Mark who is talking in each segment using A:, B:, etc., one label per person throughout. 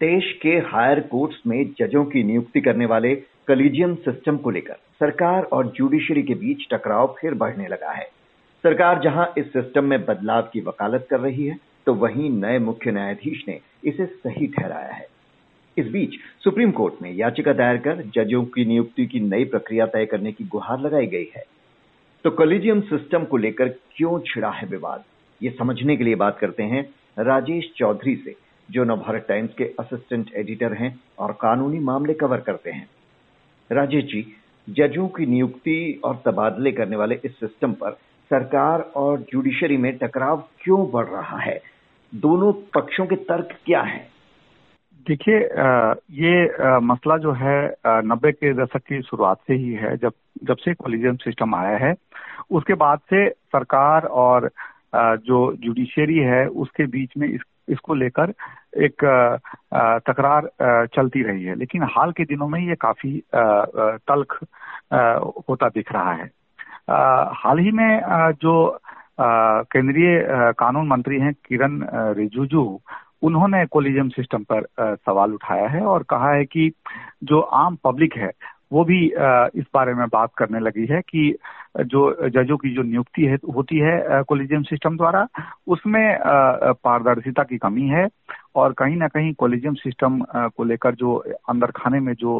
A: देश के higher courts में जजों की नियुक्ति करने वाले कलीजियम सिस्टम को लेकर सरकार और जुडिशरी के बीच टकराव फिर बढ़ने लगा है। सरकार जहाँ इस सिस्टम में बदलाव की वकालत कर रही है तो वहीं नए मुख्य न्यायाधीश ने इसे सही ठहराया है। इस बीच सुप्रीम कोर्ट में याचिका दायर कर जजों की नियुक्ति की नई प्रक्रिया तय करने की गुहार लगाई गई है। तो कॉलेजियम सिस्टम को लेकर क्यों छिड़ा है विवाद? ये समझने के लिए बात करते हैं राजेश चौधरी से जो नवभारत टाइम्स के असिस्टेंट एडिटर हैं और कानूनी मामले कवर करते हैं। राजेश जी, जजों की नियुक्ति और तबादले करने वाले इस सिस्टम पर सरकार और जुडिशरी में टकराव क्यों बढ़ रहा है? दोनों पक्षों के तर्क क्या हैं?
B: देखिए ये मसला जो है नब्बे के दशक की शुरुआत से ही है। जब जब से कॉलेजियम सिस्टम आया है, उसके बाद से सरकार और जो जुडिशियरी है, उसके बीच में इस, इसको लेकर एक तकरार चलती रही है। लेकिन हाल के दिनों में ये काफ़ी तल्ख होता दिख रहा है। हाल ही में जो केंद्रीय कानून मंत्री हैं किरण रिजिजू, उन्होंने कोलिजियम सिस्टम पर सवाल उठाया है और कहा है कि जो आम पब्लिक है वो भी इस बारे में बात करने लगी है कि जो जजों की जो नियुक्ति है, होती है कोलिजियम सिस्टम द्वारा, उसमें पारदर्शिता की कमी है और कहीं ना कहीं कोलिजियम सिस्टम को लेकर जो अंदर खाने में जो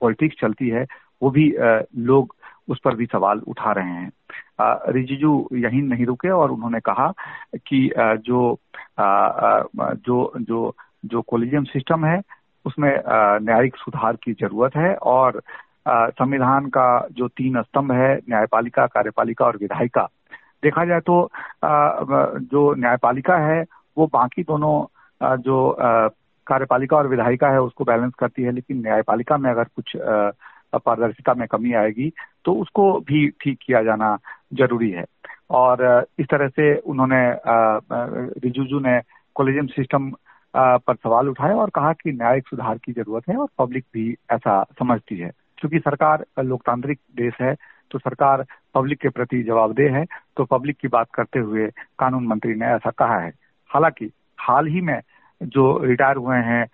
B: पॉलिटिक्स चलती है, वो भी लोग उस पर भी सवाल उठा रहे हैं। रिजिजू यही नहीं रुके और उन्होंने कहा कि जो जो जो जो कोलिजियम सिस्टम है उसमें न्यायिक सुधार की ज़रूरत है और संविधान का जो तीन स्तंभ है, न्यायपालिका, कार्यपालिका और विधायिका। देखा जाए तो जो न्यायपालिका है, वो बाकी दोनों जो कार्यपालिका और विधायिका है, उसको बैलेंस करती है, लेकिन न्यायपालिका में अगर कुछ पारदर्शिता में कमी आएगी तो उसको भी ठीक किया जाना ज़रूरी है। और, इस तरह से उन्होंने रिजुजू ने कोलेजियम सिस्टम पर सवाल उठाए और कहा कि न्यायिक सुधार की ज़रूरत है और पब्लिक भी ऐसा समझती है। क्योंकि सरकार लोकतांत्रिक देश है तो सरकार पब्लिक के प्रति जवाबदेह है तो पब्लिक की बात करते हुए कानून मंत्री ने ऐसा कहा है। हालाँकि हाल ही में जो रिटायर हुए हैं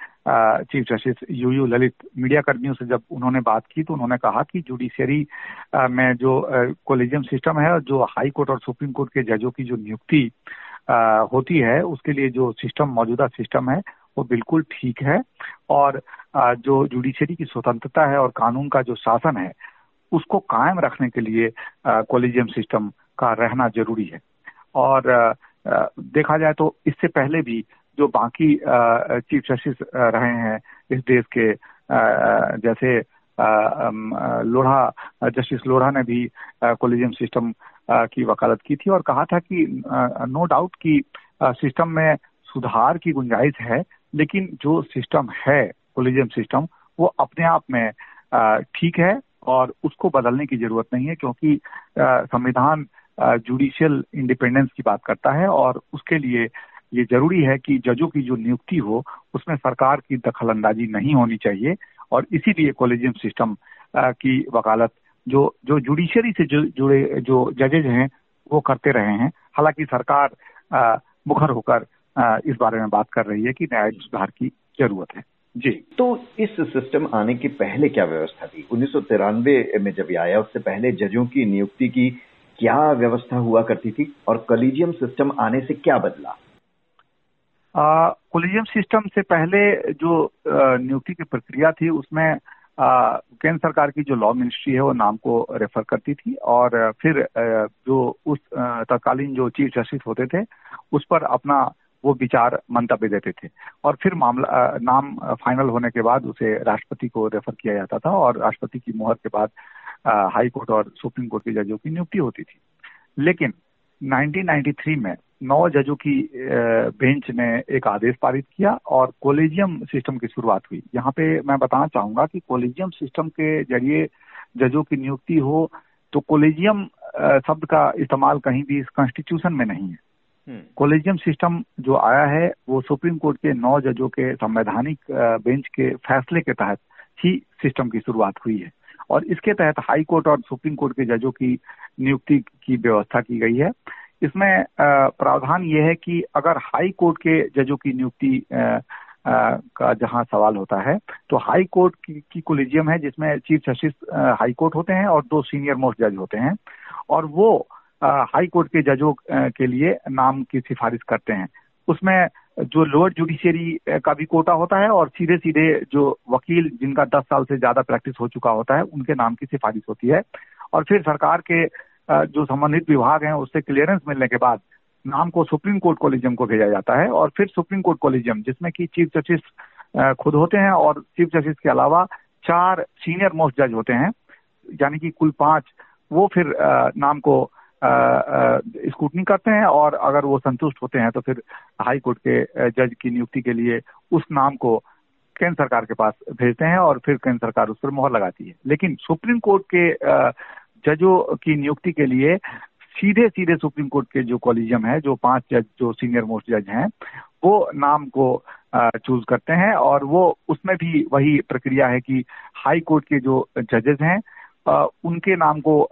B: chief justice U U Lalit media कर्मियों से जब उन्होंने बात की तो उन्होंने कहा कि जुडिशियरी में जो कोलेजियम सिस्टम है और जो हाई कोर्ट और सुप्रीम कोर्ट के जजों की जो नियुक्ति होती है, उसके लिए जो सिस्टम, मौजूदा सिस्टम है, वो बिल्कुल ठीक है। और जो जुडिशियरी की स्वतंत्रता है और कानून का जो शासन है, उसको कायम रखने के लिए कोलिजियम सिस्टम का रहना ज़रूरी है। और देखा जाए तो इससे पहले भी जो बाकी चीफ जस्टिस रहे हैं इस देश के जैसे लोढ़ा, जस्टिस लोढ़ा ने भी कोलिजियम सिस्टम की वकालत की थी और कहा था कि नो डाउट कि सिस्टम में सुधार की गुंजाइश है, लेकिन जो सिस्टम है कोलिजियम सिस्टम, वो अपने आप में ठीक है और उसको बदलने की ज़रूरत नहीं है क्योंकि संविधान जुडिशियल इंडिपेंडेंस की बात करता है और उसके लिए ये ज़रूरी है कि जजों की जो नियुक्ति हो, उसमें सरकार की दखलंदाजी नहीं होनी चाहिए और इसीलिए कॉलेजियम सिस्टम की वकालत जो जो जुडिशियरी से जुड़े जो जजेज हैं वो करते रहे हैं। हालाँकि सरकार मुखर होकर इस बारे में बात कर रही है कि न्यायिक सुधार की ज़रूरत है। जी।
A: तो इस सिस्टम आने के पहले क्या व्यवस्था थी? उन्नीस सौ तिरानवे में जब आया उससे पहले जजों की नियुक्ति की क्या व्यवस्था हुआ करती थी? और कलीजियम सिस्टम आने से क्या बदला?
B: कोलिजियम सिस्टम से पहले जो नियुक्ति की प्रक्रिया थी उसमें केंद्र सरकार की जो लॉ मिनिस्ट्री है, वो नाम को रेफर करती थी और फिर जो उस तत्कालीन जो चीफ जस्टिस होते थे, उस पर अपना वो विचार मंतव्य देते थे। और फिर मामला नाम फाइनल होने के बाद उसे राष्ट्रपति को रेफर किया जाता था और राष्ट्रपति की मुहर के बाद हाई कोर्ट और सुप्रीम कोर्ट के जजों की नियुक्ति होती थी। लेकिन 1993 में नौ जजों की बेंच ने एक आदेश पारित किया और कोलेजियम सिस्टम की शुरुआत हुई। यहाँ पे मैं बताना चाहूँगा कि कोलेजियम सिस्टम के ज़रिए जजों की नियुक्ति हो तो कोलेजियम शब्द का इस्तेमाल कहीं भी इस कॉन्स्टिट्यूशन में नहीं है। कोलेजियम हम्म। सिस्टम जो आया है वो सुप्रीम कोर्ट के नौ जजों के संवैधानिक बेंच के फैसले के तहत ही सिस्टम की शुरुआत हुई है। और इसके तहत हाई कोर्ट और सुप्रीम कोर्ट के जजों की नियुक्ति की व्यवस्था की गई है। इसमें प्रावधान ये है कि अगर हाई कोर्ट के जजों की नियुक्ति का जहाँ सवाल होता है तो हाई कोर्ट की, की कोलिजियम है जिसमें चीफ जस्टिस हाई कोर्ट होते हैं और दो सीनियर मोस्ट जज होते हैं। और वो हाई कोर्ट के जजों के लिए नाम की सिफारिश करते हैं। उसमें जो लोअर जुडिशियरी का भी कोटा होता है और सीधे सीधे जो वकील जिनका दस साल से ज़्यादा प्रैक्टिस हो चुका होता है, उनके नाम की सिफारिश होती है। और फिर सरकार के जो संबंधित विभाग हैं, उससे क्लियरेंस मिलने के बाद नाम को सुप्रीम कोर्ट कॉलेजियम को भेजा जाता है और फिर सुप्रीम कोर्ट कॉलेजियम, जिसमें कि चीफ जस्टिस खुद होते हैं और चीफ जस्टिस के अलावा चार सीनियर मोस्ट जज होते हैं, यानी कि कुल पाँच, वो फिर नाम को स्कूटनी करते हैं और अगर वो संतुष्ट होते हैं तो फिर हाई कोर्ट के जज की नियुक्ति के लिए उस नाम को केंद्र सरकार के पास भेजते हैं और फिर केंद्र सरकार उस पर मोहर लगाती है। लेकिन सुप्रीम कोर्ट के जजों की नियुक्ति के लिए सीधे सीधे सुप्रीम कोर्ट के जो कॉलेजियम है, जो पाँच जज जो सीनियर मोस्ट जज हैं, वो नाम को चूज़ करते हैं और वो उसमें भी वही प्रक्रिया है कि हाई कोर्ट के जो जजेस हैं उनके नाम को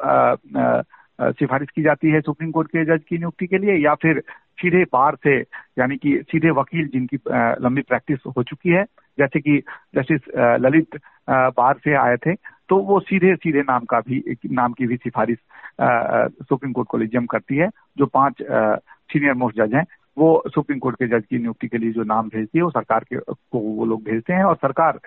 B: सिफारिश की जाती है सुप्रीम कोर्ट के जज की नियुक्ति के लिए या फिर सीधे बार से, यानी कि सीधे वकील जिनकी लंबी प्रैक्टिस हो चुकी है, जैसे कि जस्टिस ललित बार से आए थे तो वो सीधे सीधे नाम का भी नाम की भी सिफारिश सुप्रीम कोर्ट कोलिजियम करती है, जो पाँच सीनियर मोस्ट जज हैं, वो सुप्रीम कोर्ट के जज की नियुक्ति के लिए जो नाम भेजती है, वो सरकार के, को वो लोग भेजते हैं और सरकार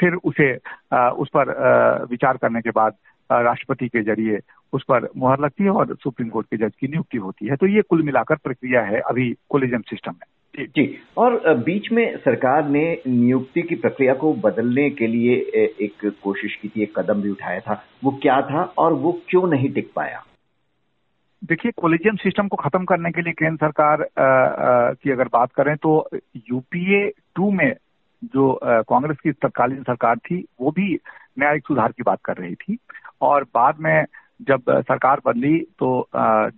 B: फिर उसे उस पर विचार करने के बाद राष्ट्रपति के ज़रिए उस पर मुहर लगती है और सुप्रीम कोर्ट के जज की नियुक्ति होती है। तो ये कुल मिलाकर प्रक्रिया है अभी कोलिजियम सिस्टम में।
A: जी जी। और बीच में सरकार ने नियुक्ति की प्रक्रिया को बदलने के लिए एक कोशिश की थी एक कदम भी उठाया था। वो क्या था और वो क्यों नहीं टिक पाया?
B: देखिए कोलिजियम सिस्टम को खत्म करने के लिए केंद्र सरकार आ, आ, की अगर बात करें तो यूपीए टू में जो कांग्रेस की तत्कालीन सरकार थी वो भी न्यायिक सुधार की बात कर रही थी और बाद में जब सरकार बदली तो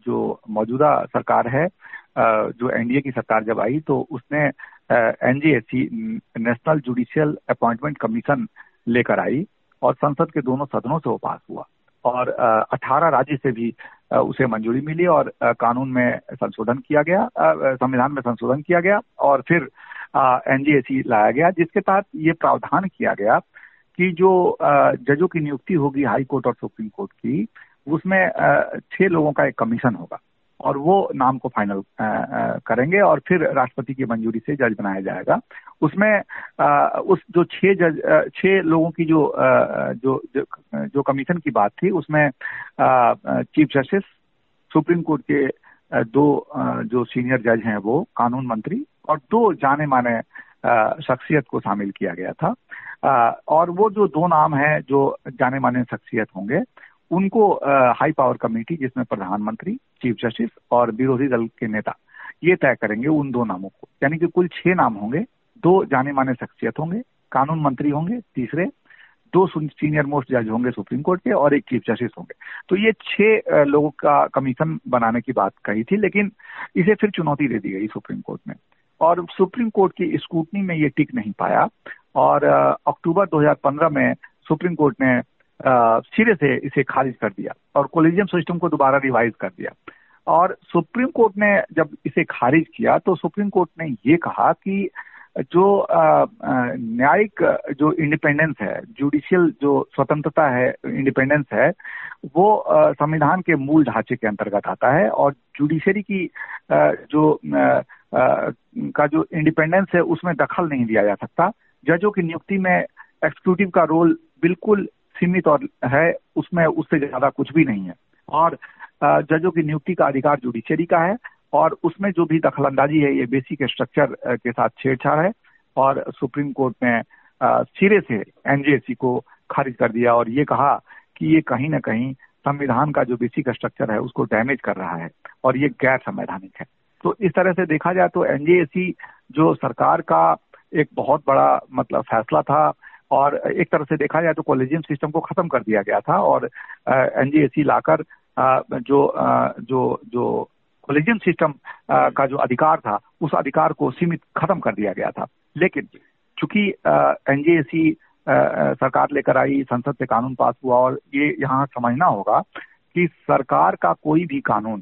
B: जो मौजूदा सरकार है जो एनडीए की सरकार जब आई तो उसने NGAC national judicial appointment commission लेकर आई और संसद के दोनों सदनों से वो पास हुआ और 18 राज्य से भी उसे मंजूरी मिली और कानून में संशोधन किया गया संविधान में संशोधन किया गया और फिर एनजीएसी लाया गया जिसके तहत ये प्रावधान किया गया कि जो जजों की नियुक्ति होगी हाई कोर्ट और सुप्रीम कोर्ट की उसमें छह लोगों का एक कमीशन होगा और वो नाम को फाइनल करेंगे और फिर राष्ट्रपति की मंजूरी से जज बनाया जाएगा। उसमें उस जो छह जज छह लोगों की जो जो जो, कमीशन की बात थी उसमें चीफ जस्टिस सुप्रीम कोर्ट के दो जो सीनियर जज हैं वो कानून मंत्री और दो जाने माने शख्सियत को शामिल किया गया था। और वो जो दो नाम है जो जाने माने शख्सियत होंगे, उनको हाई पावर कमेटी जिसमें प्रधानमंत्री चीफ जस्टिस और विरोधी दल के नेता, ये तय करेंगे उन दो नामों को। यानी कि कुल छह नाम होंगे, दो जाने माने शख्सियत होंगे, कानून मंत्री होंगे, तीसरे, दो सीनियर मोस्ट जज होंगे सुप्रीम कोर्ट के, और एक चीफ जस्टिस होंगे। तो ये छह लोगों का कमीशन बनाने की बात कही थी, लेकिन इसे फिर चुनौती दे दी गई सुप्रीम कोर्ट में और सुप्रीम कोर्ट की स्कूटनी में ये टिक नहीं पाया। और अक्टूबर 2015 में सुप्रीम कोर्ट ने सिरे से इसे खारिज कर दिया और कोलिजियम सिस्टम को दोबारा रिवाइज कर दिया। और सुप्रीम कोर्ट ने जब इसे खारिज किया तो सुप्रीम कोर्ट ने ये कहा कि जो न्यायिक जो इंडिपेंडेंस है, जुडिशियल जो स्वतंत्रता है, इंडिपेंडेंस है, वो संविधान के मूल ढांचे के अंतर्गत आता है और जुडिशरी की जो का जो इंडिपेंडेंस है उसमें दखल नहीं दिया जा सकता। जजों की नियुक्ति में एक्सिक्यूटिव का रोल बिल्कुल सीमित और है, उसमें उससे ज़्यादा कुछ भी नहीं है। और जजों की नियुक्ति का अधिकार जुडिशरी का है और उसमें जो भी दखलंदाजी है, ये बेसिक स्ट्रक्चर के साथ छेड़छाड़ है और सुप्रीम कोर्ट ने सिरे से एनजीएसी को खारिज कर दिया और ये कहा कि ये कहीं ना कहीं संविधान का जो बेसिक स्ट्रक्चर है, उसको डैमेज कर रहा है और ये गैर संवैधानिक है। तो इस तरह से देखा जाए तो एनजीएसी जो सरकार का एक बहुत बड़ा मतलब फैसला था और एक तरह से देखा जाए तो कॉलेजियम सिस्टम को खत्म कर दिया गया था और एनजीएसी लाकर जो जो जो कॉलेजियम सिस्टम का जो अधिकार था, उस अधिकार को सीमित खत्म कर दिया गया था। लेकिन चूँकि एनजीएसी सरकार लेकर आई, संसद से कानून पास हुआ और ये यहाँ समझना होगा कि सरकार का कोई भी कानून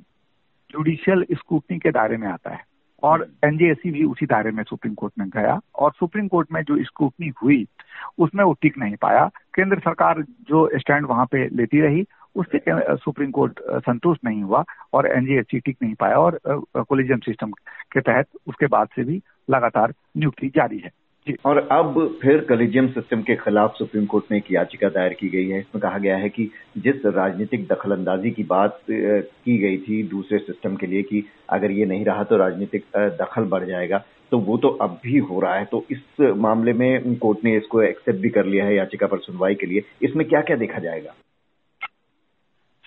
B: जुडिशियल स्क्रूटनी के दायरे में आता है। और एनजेएसी भी उसी दायरे में सुप्रीम कोर्ट में गया और सुप्रीम कोर्ट में जो स्क्रूटनी हुई, उसमें वो टिक नहीं पाया। केंद्र सरकार जो स्टैंड वहाँ पे लेती रही, उससे सुप्रीम कोर्ट संतुष्ट नहीं हुआ और एनजीएससी टिक नहीं पाया और कोलिजियम सिस्टम के तहत उसके बाद से भी लगातार नियुक्ति जारी है।
A: और अब फिर कलिजियम सिस्टम के खिलाफ सुप्रीम कोर्ट में एक याचिका दायर की गई है। इसमें कहा गया है कि जिस राजनीतिक दखलंदाजी की बात की गई थी दूसरे सिस्टम के लिए कि अगर ये नहीं रहा तो राजनीतिक दखल बढ़ जाएगा तो वो तो अब भी हो रहा है। तो इस मामले में कोर्ट ने इसको एक्सेप्ट भी कर लिया है याचिका पर सुनवाई के लिए। इसमें क्या क्या देखा जाएगा?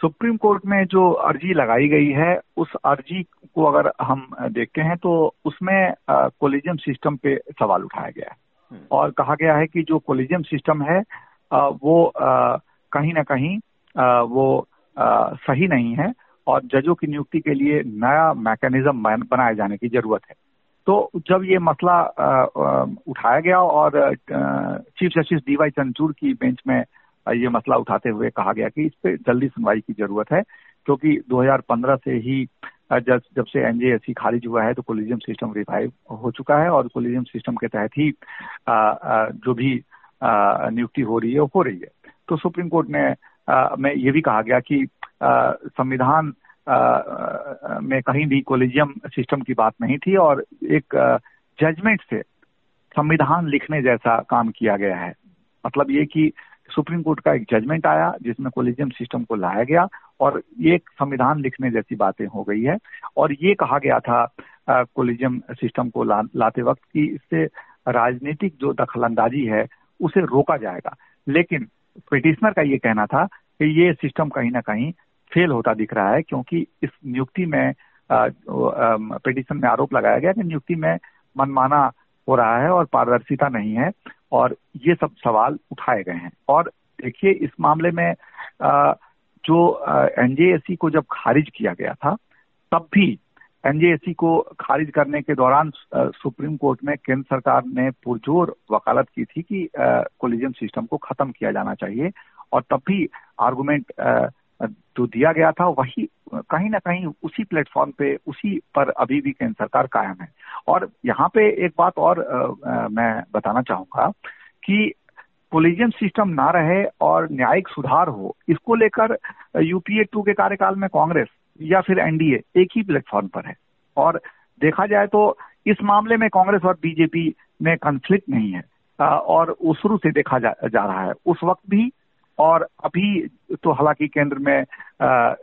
B: सुप्रीम कोर्ट में जो अर्जी लगाई गई है उस अर्जी को अगर हम देखते हैं तो उसमें कोलिजियम सिस्टम पे सवाल उठाया गया है हम्म। और कहा गया है कि जो कोलिजियम सिस्टम है वो कहीं ना कहीं वो सही नहीं है और जजों की नियुक्ति के लिए नया मैकेनिज्म बनाए जाने की ज़रूरत है तो जब ये मसला उठाया गया और चीफ जस्टिस डीवाई चंद्रचूड़ की बेंच में ये मसला उठाते हुए कहा गया कि इस पर जल्दी सुनवाई की ज़रूरत है क्योंकि 2015 से ही जब जब से एनजेएससी खारिज हुआ है तो कोलिजियम सिस्टम रिवाइव हो चुका है और कोलिजियम सिस्टम के तहत ही आ, आ, जो भी नियुक्ति हो रही है हो रही है। तो सुप्रीम कोर्ट ने आ, में ये भी कहा गया कि संविधान में कहीं भी कोलिजियम सिस्टम की बात नहीं थी और एक जजमेंट से संविधान लिखने जैसा काम किया गया है। मतलब ये कि सुप्रीम कोर्ट का एक जजमेंट आया जिसमें कोलिजियम सिस्टम को लाया गया और ये एक संविधान लिखने जैसी बातें हो गई है। और ये कहा गया था कोलिजियम सिस्टम को ला, लाते वक्त कि इससे राजनीतिक जो दखलंदाजी है उसे रोका जाएगा। लेकिन पिटिशनर का ये कहना था कि ये सिस्टम कहीं ना कहीं फेल होता दिख रहा है क्योंकि इस नियुक्ति में पिटिशन में आरोप लगाया गया कि नियुक्ति में मनमाना हो रहा है और पारदर्शिता नहीं है। और ये सब सवाल उठाए गए हैं। और देखिए, इस मामले में जो एनजेएससी को जब खारिज किया गया था, तब भी एनजेएससी को खारिज करने के दौरान सुप्रीम कोर्ट में केंद्र सरकार ने पुरजोर वकालत की थी कि कोलिजियम सिस्टम को खत्म किया जाना चाहिए। और तब भी आर्गुमेंट जो दिया गया था वही कहीं ना कहीं उसी प्लेटफॉर्म पे उसी पर अभी भी केंद्र सरकार कायम है। और यहाँ पे एक बात और आ, मैं बताना चाहूँगा कि कोलिजियम सिस्टम ना रहे और न्यायिक सुधार हो इसको लेकर यूपीए टू के कार्यकाल में कांग्रेस या फिर एनडीए एक ही प्लेटफॉर्म पर है। और देखा जाए तो इस मामले में कांग्रेस और बीजेपी में कंफ्लिक्ट नहीं है। और उस शुरू से देखा जा, जा रहा है। उस वक्त भी और अभी तो हालाँकि केंद्र में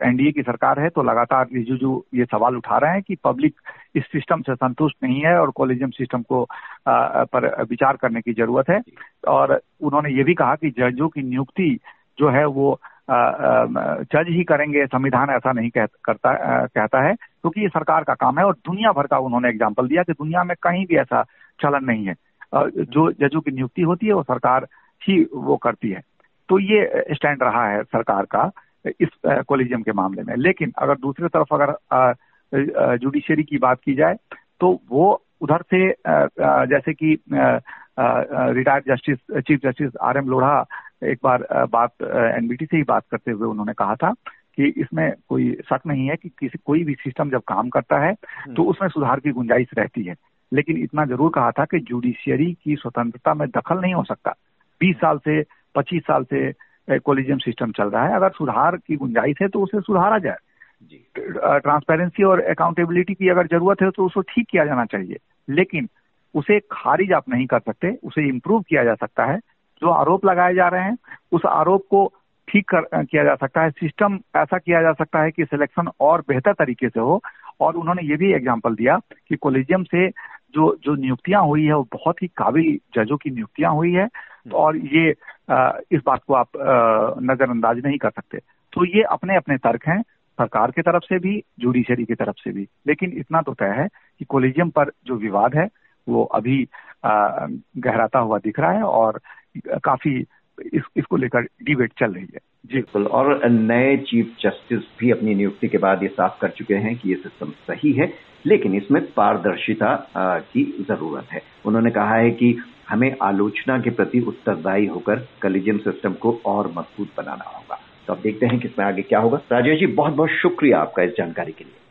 B: एनडीए की सरकार है तो लगातार रिजुजू ये सवाल उठा रहे हैं कि पब्लिक इस सिस्टम से संतुष्ट नहीं है और कॉलेजियम सिस्टम को आ, पर विचार करने की ज़रूरत है। और उन्होंने ये भी कहा कि जजों की नियुक्ति जो है वो जज ही करेंगे संविधान ऐसा नहीं कह, करता आ, कहता है क्योंकि तो ये सरकार का काम है और दुनिया भर का उन्होंने एग्ज़ाम्पल दिया कि दुनिया में कहीं भी ऐसा चलन नहीं है। जो जजों की नियुक्ति होती है वो सरकार ही वो करती है। तो ये स्टैंड रहा है सरकार का इस कोलिजियम के मामले में। लेकिन अगर दूसरी तरफ़ अगर जुडिशियरी की बात की जाए तो वो उधर से जैसे कि retired justice chief justice R M Lodha एक बार बात एनबीटी से ही बात करते हुए उन्होंने कहा था कि इसमें कोई शक नहीं है कि किसी कोई भी सिस्टम जब काम करता है तो हम्म। उसमें सुधार की गुंजाइश रहती है। लेकिन इतना ज़रूर कहा था कि जुडिशियरी की स्वतंत्रता में दखल नहीं हो सकता। बीस साल से पच्चीस साल से कोलिजियम सिस्टम चल रहा है। अगर सुधार की गुंजाइश है तो उसे सुधारा जाए। ट्रांसपेरेंसी और अकाउंटेबिलिटी की अगर ज़रूरत है तो उसको ठीक किया जाना चाहिए। लेकिन उसे खारिज आप नहीं कर सकते उसे इम्प्रूव किया जा सकता है। जो आरोप लगाए जा रहे हैं उस आरोप को ठीक कर किया जा सकता है। सिस्टम ऐसा किया जा सकता है कि सिलेक्शन और बेहतर तरीके से हो। और उन्होंने ये भी एग्ज़ाम्पल दिया कि कोलिजियम से जो जो नियुक्तियाँ हुई है वो बहुत ही काबिल जजों की नियुक्तियाँ हुई है। और ये इस बात को आप नजरअंदाज नहीं कर सकते। तो ये अपने अपने तर्क हैं सरकार की तरफ़ से भी जुडिशरी की तरफ़ से भी। लेकिन इतना तो तय है कि कोलिजियम पर जो विवाद है वो अभी गहराता हुआ दिख रहा है और काफ़ी इस, इसको लेकर डिबेट चल रही है।
A: जी। बिल्कुल। और नए चीफ जस्टिस भी अपनी नियुक्ति के बाद ये साफ़ कर चुके हैं कि ये सिस्टम सही है लेकिन इसमें पारदर्शिता की ज़रूरत है। उन्होंने कहा है कि हमें आलोचना के प्रति उत्तरदायी होकर कलिजियम सिस्टम को और मज़बूत बनाना होगा। तो अब देखते हैं कि इसमें आगे क्या होगा। राजेश जी बहुत बहुत शुक्रिया आपका इस जानकारी के लिए।